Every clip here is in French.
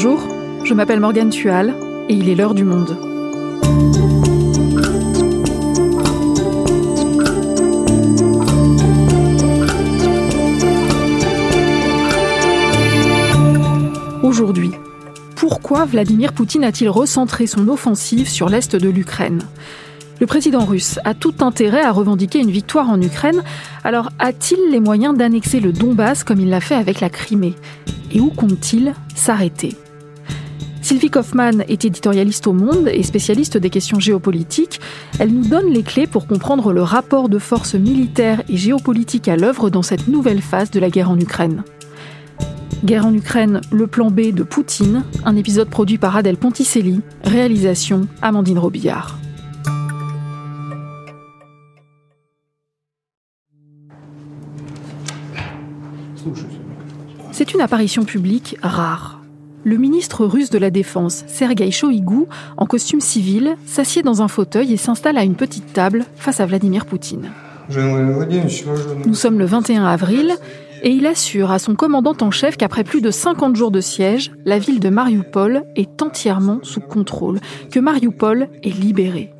Bonjour, je m'appelle Morgane Tual et il est l'heure du monde. Aujourd'hui, pourquoi Vladimir Poutine a-t-il recentré son offensive sur l'est de l'Ukraine? Le président russe a tout intérêt à revendiquer une victoire en Ukraine, alors a-t-il les moyens d'annexer le Donbass comme il l'a fait avec la Crimée? Et où compte-t-il s'arrêter? Sylvie Kaufmann est éditorialiste au Monde et spécialiste des questions géopolitiques. Elle nous donne les clés pour comprendre le rapport de force militaire et géopolitique à l'œuvre dans cette nouvelle phase de la guerre en Ukraine. Guerre en Ukraine, le plan B de Poutine, un épisode produit par Adèle Ponticelli, réalisation Amandine Robillard. C'est une apparition publique rare. Le ministre russe de la Défense, Sergei Shoigu, en costume civil, s'assied dans un fauteuil et s'installe à une petite table face à Vladimir Poutine. Nous sommes le 21 avril et il assure à son commandant en chef qu'après plus de 50 jours de siège, la ville de Mariupol est entièrement sous contrôle, que Mariupol est libérée.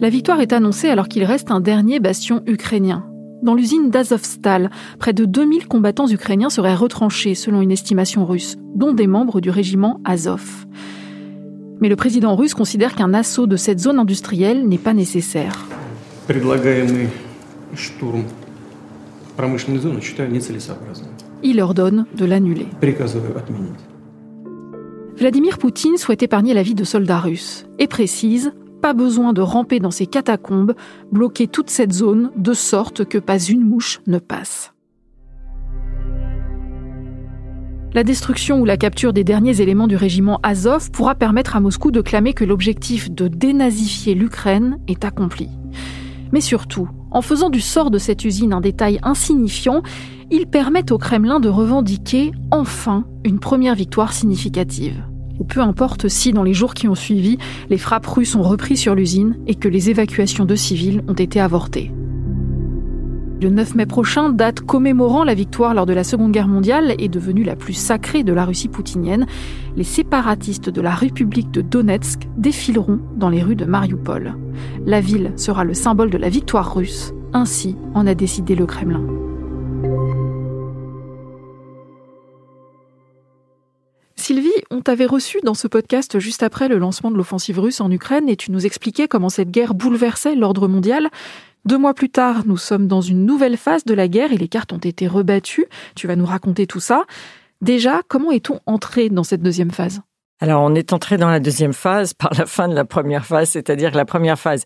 La victoire est annoncée alors qu'il reste un dernier bastion ukrainien, dans l'usine d'Azovstal, près de 2000 combattants ukrainiens seraient retranchés selon une estimation russe, dont des membres du régiment Azov. Mais le président russe considère qu'un assaut de cette zone industrielle n'est pas nécessaire. Il ordonne de l'annuler. Vladimir Poutine souhaite épargner la vie de soldats russes et précise pas besoin de ramper dans ces catacombes, bloquer toute cette zone de sorte que pas une mouche ne passe. La destruction ou la capture des derniers éléments du régiment Azov pourra permettre à Moscou de clamer que l'objectif de dénazifier l'Ukraine est accompli. Mais surtout, en faisant du sort de cette usine un détail insignifiant, il permet au Kremlin de revendiquer enfin une première victoire significative peu importe si dans les jours qui ont suivi, les frappes russes ont repris sur l'usine et que les évacuations de civils ont été avortées. Le 9 mai prochain, date commémorant la victoire lors de la Seconde Guerre mondiale et devenue la plus sacrée de la Russie poutinienne, les séparatistes de la République de Donetsk défileront dans les rues de Mariupol. La ville sera le symbole de la victoire russe, ainsi en a décidé le Kremlin. On t'avait reçu dans ce podcast juste après le lancement de l'offensive russe en Ukraine et tu nous expliquais comment cette guerre bouleversait l'ordre mondial. Deux mois plus tard, nous sommes dans une nouvelle phase de la guerre et les cartes ont été rebattues. Tu vas nous raconter tout ça. Déjà, comment est-on entré dans cette deuxième phase? Alors, on est entré dans la deuxième phase par la fin de la première phase, c'est-à-dire la première phase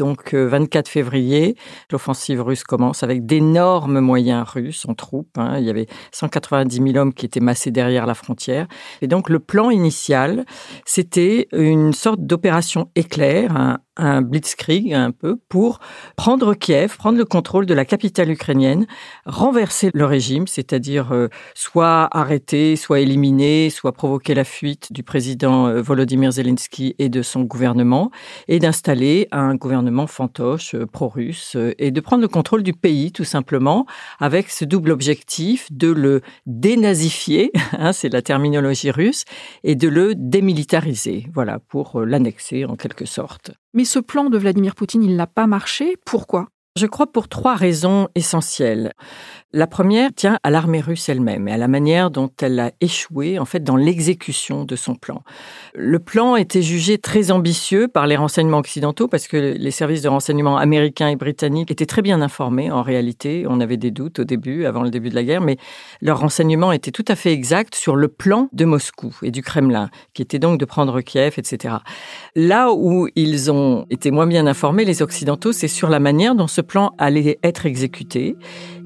donc 24 euh, février, l'offensive russe commence avec d'énormes moyens russes en troupes. Hein. Il y avait 190 000 hommes qui étaient massés derrière la frontière. Et donc le plan initial, c'était une sorte d'opération éclair, un blitzkrieg un peu pour prendre Kiev, prendre le contrôle de la capitale ukrainienne, renverser le régime, c'est-à-dire euh, soit arrêter, soit éliminer, soit provoquer la fuite du président euh, Volodymyr Zelensky et de son gouvernement, et d'installer un gouvernement fantoche euh, pro-russe et de prendre le contrôle du pays tout simplement avec ce double objectif de le dénazifier, hein, c'est la terminologie russe, et de le démilitariser, voilà, pour l'annexer en quelque sorte. Mais ce plan de Vladimir Poutine, il n'a pas marché. Pourquoi? Je crois pour trois raisons essentielles. La première tient à l'armée russe elle-même et à la manière dont elle a échoué en fait dans l'exécution de son plan. Le plan était jugé très ambitieux par les renseignements occidentaux parce que les services de renseignement américains et britanniques étaient très bien informés en réalité. On avait des doutes au début, avant le début de la guerre, mais leurs renseignements étaient tout à fait exacts sur le plan de Moscou et du Kremlin, qui était donc de prendre Kiev, etc. Là où ils ont été moins bien informés, les Occidentaux, c'est sur la manière dont ce plan allait être exécuté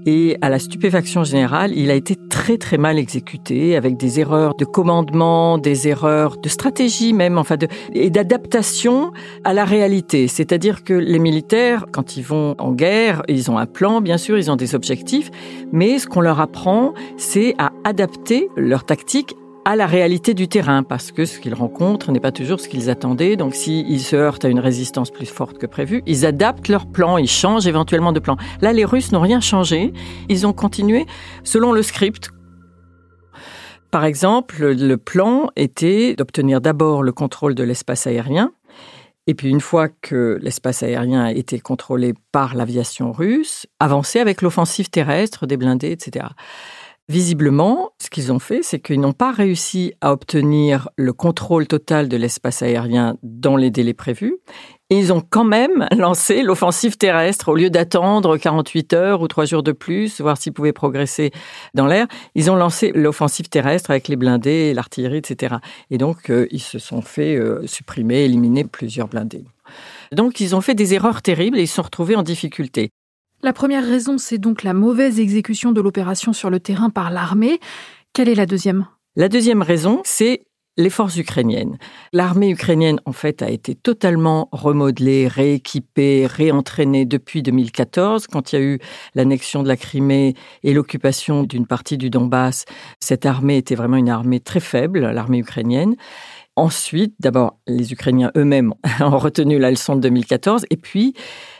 et à la stupéfaction générale, il a été très très mal exécuté, avec des erreurs de commandement, des erreurs de stratégie même, enfin, et d'adaptation à la réalité. C'est-à-dire que les militaires, quand ils vont en guerre, ils ont un plan, bien sûr, ils ont des objectifs, mais ce qu'on leur apprend, c'est à adapter leur tactique à la réalité du terrain, parce que ce qu'ils rencontrent n'est pas toujours ce qu'ils attendaient. Donc s'ils se heurtent à une résistance plus forte que prévu, ils adaptent leur plan, ils changent éventuellement de plan. Là, les Russes n'ont rien changé, ils ont continué selon le script Par exemple, le plan était d'obtenir d'abord le contrôle de l'espace aérien, et puis une fois que l'espace aérien a été contrôlé par l'aviation russe, avancer avec l'offensive terrestre, des blindés, etc. Visiblement, ce qu'ils ont fait, c'est qu'ils n'ont pas réussi à obtenir le contrôle total de l'espace aérien dans les délais prévus. Et ils ont quand même lancé l'offensive terrestre au lieu d'attendre 48 heures ou 3 jours de plus, voir s'ils pouvaient progresser dans l'air. Ils ont lancé l'offensive terrestre avec les blindés, l'artillerie, etc. Et donc, euh, ils se sont fait euh, supprimer, éliminer plusieurs blindés. Donc, ils ont fait des erreurs terribles et ils se sont retrouvés en difficulté. La première raison, c'est donc la mauvaise exécution de l'opération sur le terrain par l'armée. Quelle est la deuxième? La deuxième raison, c'est les forces ukrainiennes. L'armée ukrainienne, en fait, a été totalement remodelée, rééquipée, réentraînée depuis 2014, quand il y a eu l'annexion de la Crimée et l'occupation d'une partie du Donbass. Cette armée était vraiment une armée très faible, l'armée ukrainienne. Ensuite, d'abord, les Ukrainiens eux-mêmes ont retenu la leçon de 2014, et puis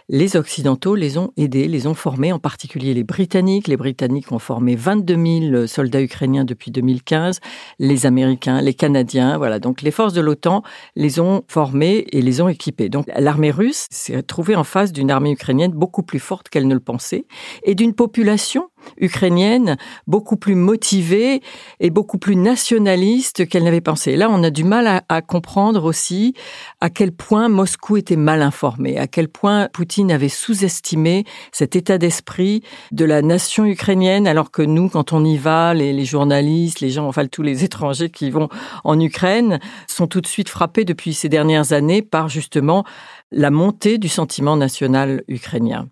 les Occidentaux les ont aidés, les ont formés, en particulier les Britanniques. Les Britanniques ont formé 22 000 soldats ukrainiens depuis 2015, les Américains, les Canadiens, voilà. Donc les forces de l'OTAN les ont formés et les ont équipés. Donc l'armée russe s'est retrouvée en face d'une armée ukrainienne beaucoup plus forte qu'elle ne le pensait et d'une population ukrainienne beaucoup plus motivée et beaucoup plus nationaliste qu'elle n'avait pensé. Là, on a du mal à, comprendre aussi à quel point Moscou était mal informé, à quel point Poutine avait sous-estimé cet état d'esprit de la nation ukrainienne, alors que nous, quand on y va, les, les journalistes, les gens, enfin tous les étrangers qui vont en Ukraine, sont tout de suite frappés depuis ces dernières années par justement la montée du sentiment national ukrainien.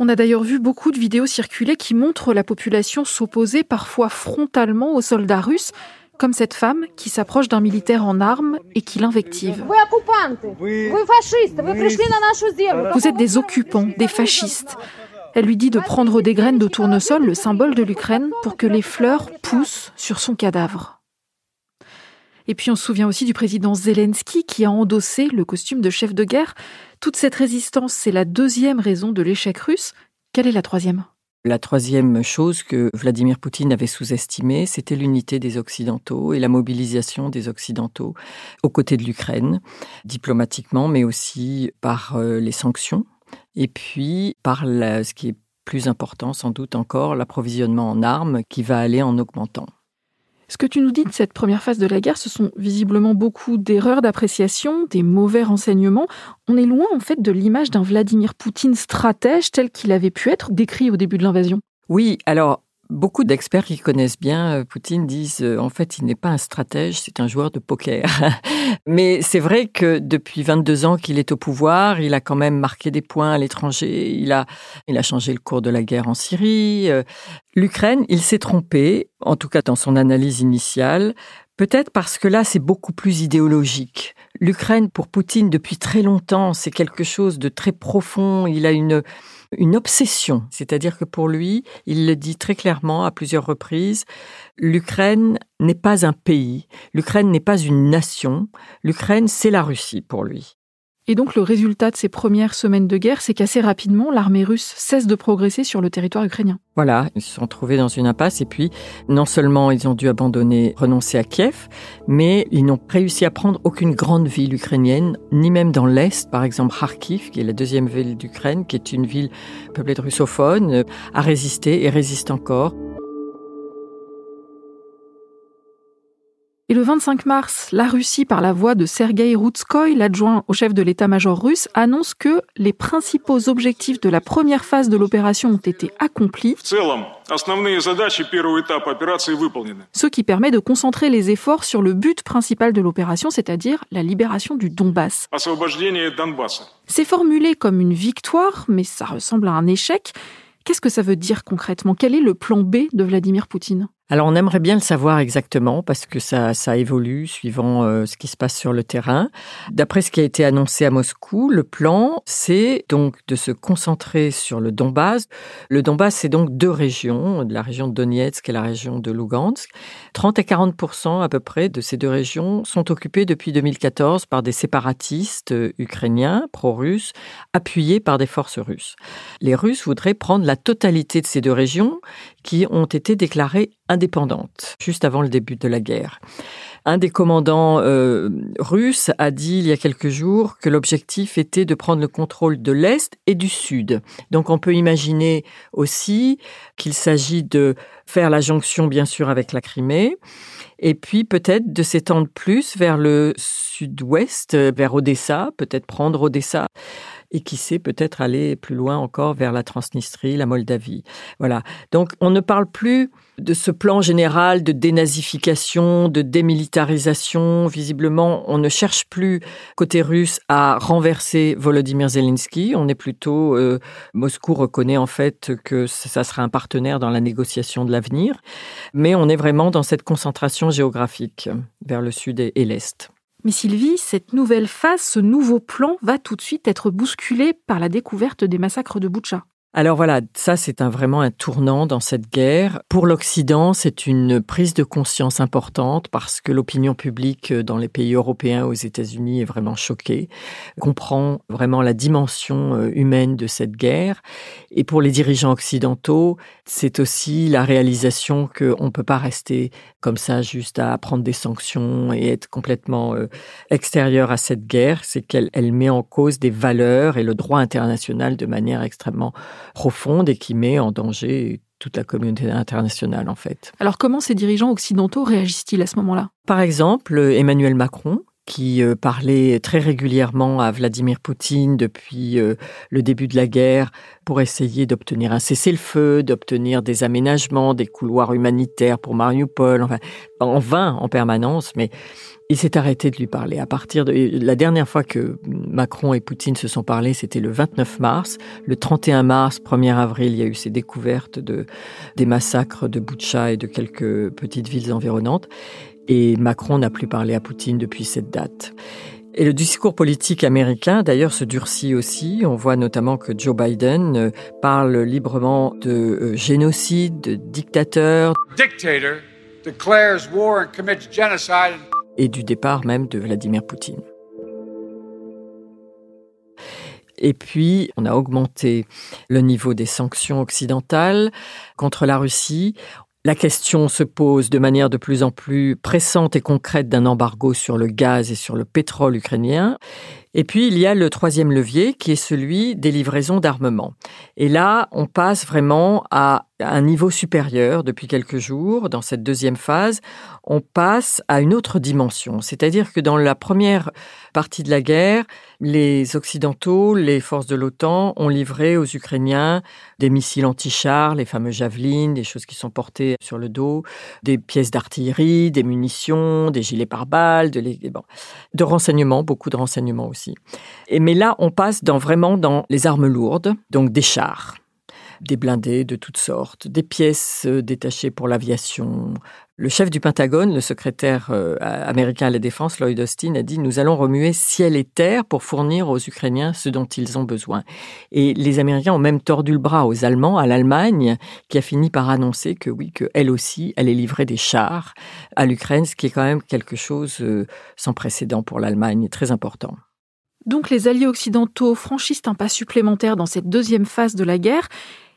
On a d'ailleurs vu beaucoup de vidéos circuler qui montrent la population s'opposer parfois frontalement aux soldats russes, comme cette femme qui s'approche d'un militaire en armes et qui l'invective. Vous êtes des occupants, des fascistes. Elle lui dit de prendre des graines de tournesol, le symbole de l'Ukraine, pour que les fleurs poussent sur son cadavre. Et puis on se souvient aussi du président Zelensky qui a endossé le costume de chef de guerre. Toute cette résistance, c'est la deuxième raison de l'échec russe. Quelle est la troisième? La troisième chose que Vladimir Poutine avait sous-estimée, c'était l'unité des Occidentaux et la mobilisation des Occidentaux aux côtés de l'Ukraine, diplomatiquement, mais aussi par euh, les sanctions, et puis par ce qui est plus important sans doute encore, l'approvisionnement en armes qui va aller en augmentant. Ce que tu nous dis de cette première phase de la guerre, ce sont visiblement beaucoup d'erreurs d'appréciation, des mauvais renseignements. On est loin en fait de l'image d'un Vladimir Poutine stratège tel qu'il avait pu être décrit au début de l'invasion. Oui, alors Beaucoup d'experts qui connaissent bien euh, Poutine disent euh, en fait il n'est pas un stratège, c'est un joueur de poker. Mais c'est vrai que depuis 22 ans qu'il est au pouvoir, il a quand même marqué des points à l'étranger. Il a, il a changé le cours de la guerre en Syrie. Euh, L'Ukraine, il s'est trompé, en tout cas dans son analyse initiale, peut-être parce que là c'est beaucoup plus idéologique. L'Ukraine pour Poutine depuis très longtemps c'est quelque chose de très profond. Il a une une obsession. C'est-à-dire que pour lui, il le dit très clairement à plusieurs reprises, l'Ukraine n'est pas un pays, l'Ukraine n'est pas une nation, l'Ukraine c'est la Russie pour lui. Et donc le résultat de ces premières semaines de guerre, c'est qu'assez rapidement, l'armée russe cesse de progresser sur le territoire ukrainien. Voilà, ils se sont trouvés dans une impasse et puis non seulement ils ont dû abandonner, renoncer à Kiev, mais ils n'ont réussi à prendre aucune grande ville ukrainienne, ni même dans l'Est, par exemple Kharkiv, qui est la deuxième ville d'Ukraine, qui est une ville peuplée de russophones, a résisté et résiste encore. Et le 25 mars, la Russie, par la voix de Sergei Routskoy, l'adjoint au chef de l'état-major russe, annonce que les principaux objectifs de la première phase de l'opération ont été accomplis, ce qui permet de concentrer les efforts sur le but principal de l'opération, c'est-à-dire la libération du Donbass. C'est formulé comme une victoire, mais ça ressemble à un échec. Qu'est-ce que ça veut dire concrètement? Quel est le plan B de Vladimir Poutine? Alors on aimerait bien le savoir exactement parce que ça, évolue suivant euh, ce qui se passe sur le terrain. D'après ce qui a été annoncé à Moscou, le plan, c'est donc de se concentrer sur le Donbass. Le Donbass, c'est donc deux régions, la région de Donetsk et la région de Lugansk. 30 à 40 à peu près de ces deux régions sont occupées depuis 2014 par des séparatistes euh, ukrainiens pro-russes appuyés par des forces russes. Les Russes voudraient prendre la totalité de ces deux régions qui ont été déclarées indépendante, juste avant le début de la guerre. Un des commandants euh, russes a dit il y a quelques jours que l'objectif était de prendre le contrôle de l'Est et du Sud. Donc on peut imaginer aussi qu'il s'agit de faire la jonction bien sûr avec la Crimée et puis peut-être de s'étendre plus vers le sud-ouest, vers Odessa, peut-être prendre Odessa et qui sait peut-être aller plus loin encore vers la Transnistrie, la Moldavie. Voilà. Donc on ne parle plus de ce plan général de dénazification, de démilitarisation. Visiblement, on ne cherche plus côté russe à renverser Volodymyr Zelensky. On est plutôt euh, Moscou reconnaît en fait que ça sera un partenaire dans la négociation de l'avenir, mais on est vraiment dans cette concentration géographique vers le sud et l'est. Mais Sylvie, cette nouvelle phase, ce nouveau plan va tout de suite être bousculé par la découverte des massacres de Boucha. Alors voilà, ça c'est un, vraiment un tournant dans cette guerre. Pour l'Occident, c'est une prise de conscience importante parce que l'opinion publique dans les pays européens, aux États-Unis, est vraiment choquée, comprend vraiment la dimension euh, humaine de cette guerre. Et pour les dirigeants occidentaux, c'est aussi la réalisation qu'on ne peut pas rester comme ça juste à prendre des sanctions et être complètement euh, extérieur à cette guerre. C'est qu'elle elle met en cause des valeurs et le droit international de manière extrêmement profonde et qui met en danger toute la communauté internationale en fait. Alors comment ces dirigeants occidentaux réagissent-ils à ce moment-là? Par exemple, Emmanuel Macron, qui euh, parlait très régulièrement à Vladimir Poutine depuis euh, le début de la guerre pour essayer d'obtenir un cessez-le-feu, d'obtenir des aménagements, des couloirs humanitaires pour Mariupol, enfin en vain en permanence, mais il s'est arrêté de lui parler. À partir de la dernière fois que Macron et Poutine se sont parlé, c'était le 29 mars. Le 31 mars, 1er avril, il y a eu ces découvertes de des massacres de Boutcha et de quelques petites villes environnantes. Et Macron n'a plus parlé à Poutine depuis cette date. Et le discours politique américain, d'ailleurs, se durcit aussi. On voit notamment que Joe Biden euh, parle librement de euh, génocide, de dictateur. Dictator declares war and commits genocide et du départ même de Vladimir Poutine. Et puis, on a augmenté le niveau des sanctions occidentales contre la Russie. La question se pose de manière de plus en plus pressante et concrète d'un embargo sur le gaz et sur le pétrole ukrainien. Et puis, il y a le troisième levier qui est celui des livraisons d'armement. Et là, on passe vraiment à un niveau supérieur depuis quelques jours. Dans cette deuxième phase, on passe à une autre dimension. C'est-à-dire que dans la première partie de la guerre, les Occidentaux, les forces de l'OTAN ont livré aux Ukrainiens des missiles anti-chars, les fameux javelines, des choses qui sont portées sur le dos, des pièces d'artillerie, des munitions, des gilets pare-balles, de, bon, de renseignements, beaucoup de renseignements aussi. Et mais là, on passe dans, vraiment dans les armes lourdes, donc des chars, des blindés de toutes sortes, des pièces euh, détachées pour l'aviation. Le chef du Pentagone, le secrétaire euh, américain à la défense, Lloyd Austin, a dit Nous allons remuer ciel et terre pour fournir aux Ukrainiens ce dont ils ont besoin. Et les Américains ont même tordu le bras aux Allemands, à l'Allemagne, qui a fini par annoncer que oui, qu'elle aussi allait livrer des chars à l'Ukraine, ce qui est quand même quelque chose euh, sans précédent pour l'Allemagne, très important. Donc les alliés occidentaux franchissent un pas supplémentaire dans cette deuxième phase de la guerre.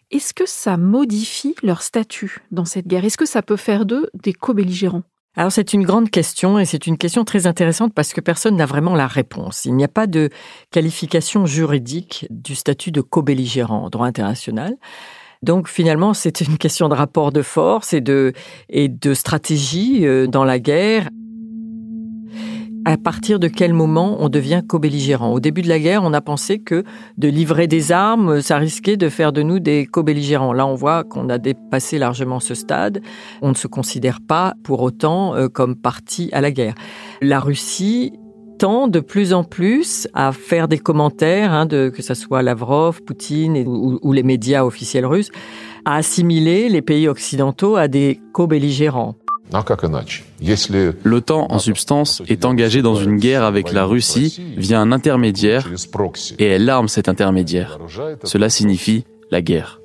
Est-ce que ça modifie leur statut dans cette guerre? Est-ce que ça peut faire d'eux des co-belligérants? Alors c'est une grande question et c'est une question très intéressante parce que personne n'a vraiment la réponse. Il n'y a pas de qualification juridique du statut de co-belligérant en droit international. Donc finalement, c'est une question de rapport de force et de, et de stratégie euh, dans la guerre à partir de quel moment on devient co-belligérant? Au début de la guerre, on a pensé que de livrer des armes, ça risquait de faire de nous des co-belligérants. Là, on voit qu'on a dépassé largement ce stade. On ne se considère pas pour autant euh, comme parti à la guerre. La Russie tend de plus en plus à faire des commentaires, hein, de, que ce soit Lavrov, Poutine ou les médias officiels russes, à assimiler les pays occidentaux à des co-belligérants. L'OTAN, en substance, est engagée dans une guerre avec la Russie via un intermédiaire et elle arme cet intermédiaire. Cela signifie la guerre.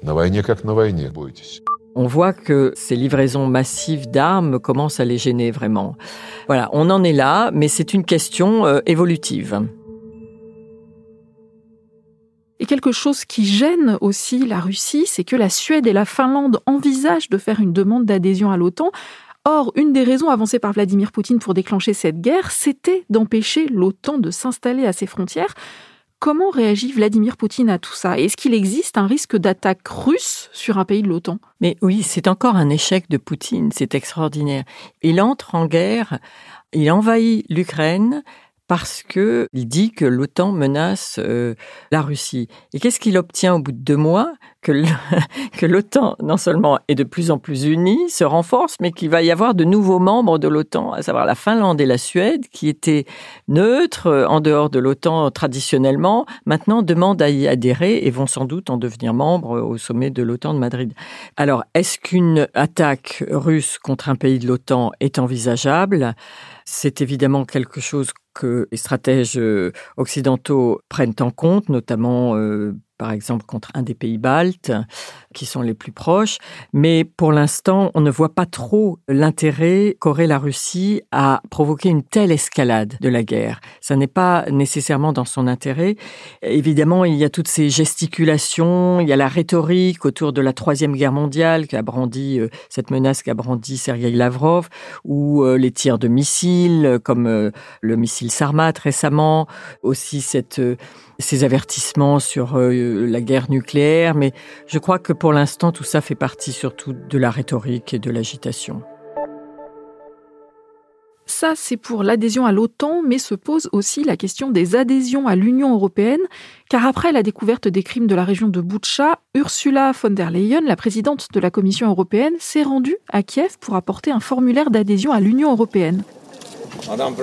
On voit que ces livraisons massives d'armes commencent à les gêner vraiment. Voilà, on en est là, mais c'est une question euh, évolutive. Et quelque chose qui gêne aussi la Russie, c'est que la Suède et la Finlande envisagent de faire une demande d'adhésion à l'OTAN. Or, une des raisons avancées par Vladimir Poutine pour déclencher cette guerre, c'était d'empêcher l'OTAN de s'installer à ses frontières. Comment réagit Vladimir Poutine à tout ça? Est-ce qu'il existe un risque d'attaque russe sur un pays de l'OTAN? Mais oui, c'est encore un échec de Poutine, c'est extraordinaire. Il entre en guerre, il envahit l'Ukraine, parce que il dit que l'OTAN menace euh, la Russie. Et qu'est-ce qu'il obtient au bout de deux mois? Que l'OTAN, non seulement est de plus en plus unie, se renforce, mais qu'il va y avoir de nouveaux membres de l'OTAN, à savoir la Finlande et la Suède, qui étaient neutres euh, en dehors de l'OTAN traditionnellement, maintenant demandent à y adhérer et vont sans doute en devenir membres au sommet de l'OTAN de Madrid. Alors, est-ce qu'une attaque russe contre un pays de l'OTAN est envisageable? C'est évidemment quelque chose que les stratèges euh, occidentaux prennent en compte, notamment euh, par exemple contre un des pays baltes, qui sont les plus proches. Mais pour l'instant, on ne voit pas trop l'intérêt qu'aurait la Russie à provoquer une telle escalade de la guerre. Ça n'est pas nécessairement dans son intérêt. Évidemment, il y a toutes ces gesticulations, il y a la rhétorique autour de la Troisième Guerre mondiale qui a brandi, euh, cette menace qu'a brandi Sergei Lavrov, ou euh, les tirs de missiles, comme euh, le missile Sarmat récemment, aussi cette ces avertissements sur euh, la guerre nucléaire, mais je crois que pour l'instant, tout ça fait partie surtout de la rhétorique et de l'agitation. Ça, c'est pour l'adhésion à l'OTAN, mais se pose aussi la question des adhésions à l'Union européenne, car après la découverte des crimes de la région de Boutcha, Ursula von der Leyen, la présidente de la Commission européenne, s'est rendue à Kiev pour apporter un formulaire d'adhésion à l'Union européenne. Madame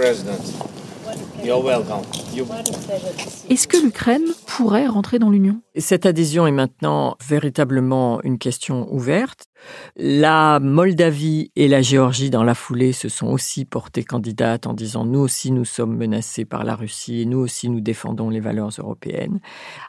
est-ce que l'Ukraine pourrait rentrer dans l'Union? Cette adhésion est maintenant véritablement une question ouverte. La Moldavie et la Géorgie, dans la foulée, se sont aussi portées candidates en disant nous aussi nous sommes menacés par la Russie et nous aussi nous défendons les valeurs européennes.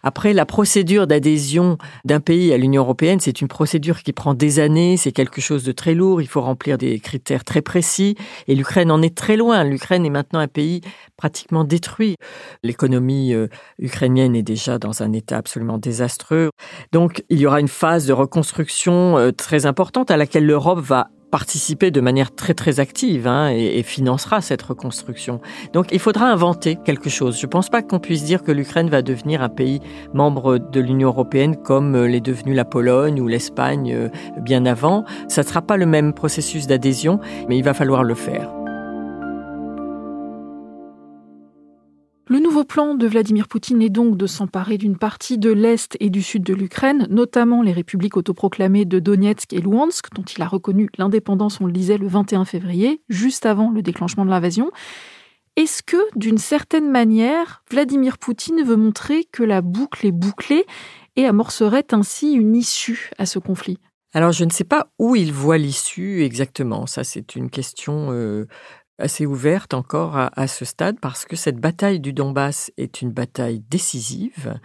Après, la procédure d'adhésion d'un pays à l'Union européenne, c'est une procédure qui prend des années, c'est quelque chose de très lourd, il faut remplir des critères très précis et l'Ukraine en est très loin. L'Ukraine est maintenant un pays pratiquement détruit. L'économie euh, ukrainienne est déjà dans un état absolument désastreux. Donc, il y aura une phase de reconstruction euh, importante à laquelle l'Europe va participer de manière très très active hein, et, financera cette reconstruction. Donc il faudra inventer quelque chose. Je ne pense pas qu'on puisse dire que l'Ukraine va devenir un pays membre de l'Union européenne comme euh, l'est devenue la Pologne ou l'Espagne euh, bien avant. Ça ne sera pas le même processus d'adhésion, mais il va falloir le faire. Le nouveau plan de Vladimir Poutine est donc de s'emparer d'une partie de l'Est et du Sud de l'Ukraine, notamment les républiques autoproclamées de Donetsk et Luhansk, dont il a reconnu l'indépendance, on le disait, le 21 février, juste avant le déclenchement de l'invasion. Est-ce que, d'une certaine manière, Vladimir Poutine veut montrer que la boucle est bouclée et amorcerait ainsi une issue à ce conflit? Alors, je ne sais pas où il voit l'issue exactement. Ça, c'est une question euh, assez ouverte encore à, ce stade parce que cette bataille du Donbass est une bataille décisive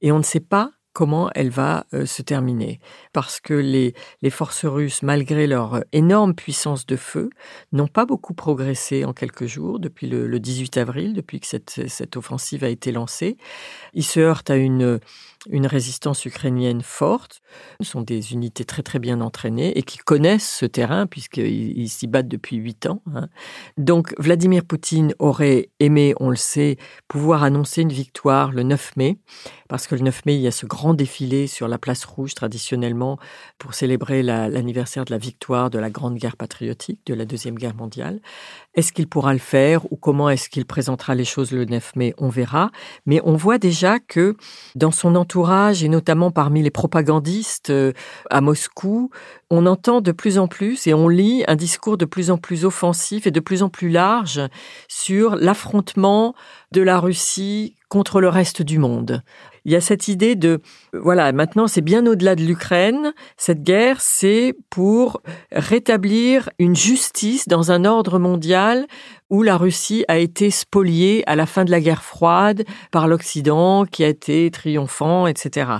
et on ne sait pas comment elle va euh, se terminer. Parce que les, les forces russes, malgré leur énorme puissance de feu, n'ont pas beaucoup progressé en quelques jours depuis le, le 18 avril, depuis que cette, cette offensive a été lancée. Ils se heurtent à une une résistance ukrainienne forte. Ce sont des unités très très bien entraînées et qui connaissent ce terrain puisqu'ils s'y battent depuis huit ans. Hein. Donc Vladimir Poutine aurait aimé, on le sait, pouvoir annoncer une victoire le 9 mai, parce que le 9 mai, il y a ce grand défilé sur la place rouge traditionnellement pour célébrer l'anniversaire de la victoire de la Grande Guerre patriotique, de la Deuxième Guerre mondiale. Est-ce qu'il pourra le faire ou comment est-ce qu'il présentera les choses le 9 mai On verra. Mais on voit déjà que dans son entourage et notamment parmi les propagandistes euh, à Moscou, on entend de plus en plus et on lit un discours de plus en plus offensif et de plus en plus large sur l'affrontement de la Russie contre le reste du monde. Il y a cette idée de, voilà, maintenant c'est bien au-delà de l'Ukraine. Cette guerre, c'est pour rétablir une justice dans un ordre mondial où la Russie a été spoliée à la fin de la guerre froide par l'Occident, qui a été triomphant, etc.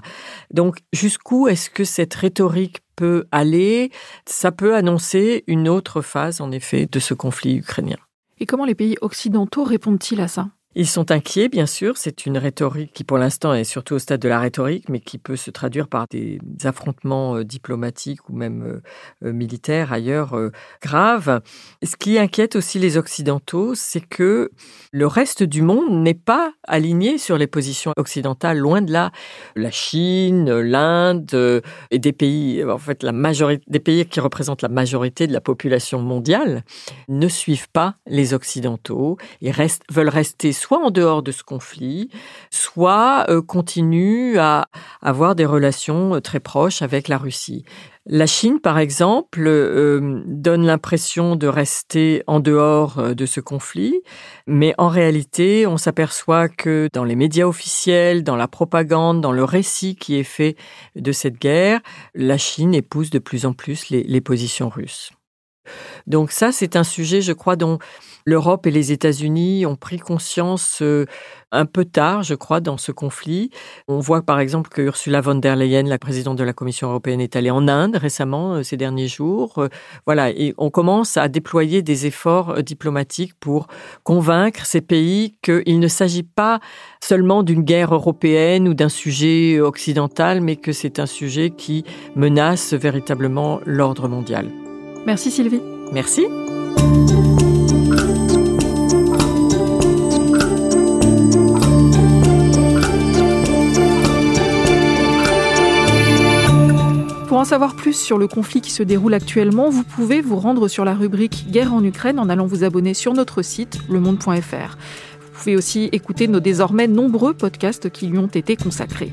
Donc, jusqu'où est-ce que cette rhétorique peut aller Ça peut annoncer une autre phase, en effet, de ce conflit ukrainien. Et comment les pays occidentaux répondent-ils à ça? Ils sont inquiets, bien sûr. C'est une rhétorique qui, pour l'instant, est surtout au stade de la rhétorique, mais qui peut se traduire par des affrontements euh, diplomatiques ou même euh, euh, militaires ailleurs graves. Ce qui inquiète aussi les Occidentaux, c'est que le reste du monde n'est pas aligné sur les positions occidentales. Loin de là, la Chine, l'Inde et des pays, en fait, la majorité des pays qui représentent la majorité de la population mondiale ne suivent pas les Occidentaux et veulent rester soit en dehors de ce conflit, soit euh, continue à avoir des relations euh, très proches avec la Russie. La Chine, par exemple, euh, donne l'impression de rester en dehors de ce conflit, mais en réalité, on s'aperçoit que dans les médias officiels, dans la propagande, dans le récit qui est fait de cette guerre, la Chine épouse de plus en plus les positions russes. Donc ça, c'est un sujet, je crois, dont l'Europe et les États-Unis ont pris conscience euh, un peu tard, je crois, dans ce conflit. On voit par exemple que Ursula von der Leyen, la présidente de la Commission européenne, est allée en Inde récemment, euh, ces derniers jours. Euh, voilà, et on commence à déployer des efforts diplomatiques pour convaincre ces pays qu'il ne s'agit pas seulement d'une guerre européenne ou d'un sujet occidental, mais que c'est un sujet qui menace véritablement l'ordre mondial. Merci Sylvie. Merci. Pour en savoir plus sur le conflit qui se déroule actuellement, vous pouvez vous rendre sur la rubrique Guerre en Ukraine en allant vous abonner sur notre site lemonde.fr. Vous pouvez aussi écouter nos désormais nombreux podcasts qui lui ont été consacrés.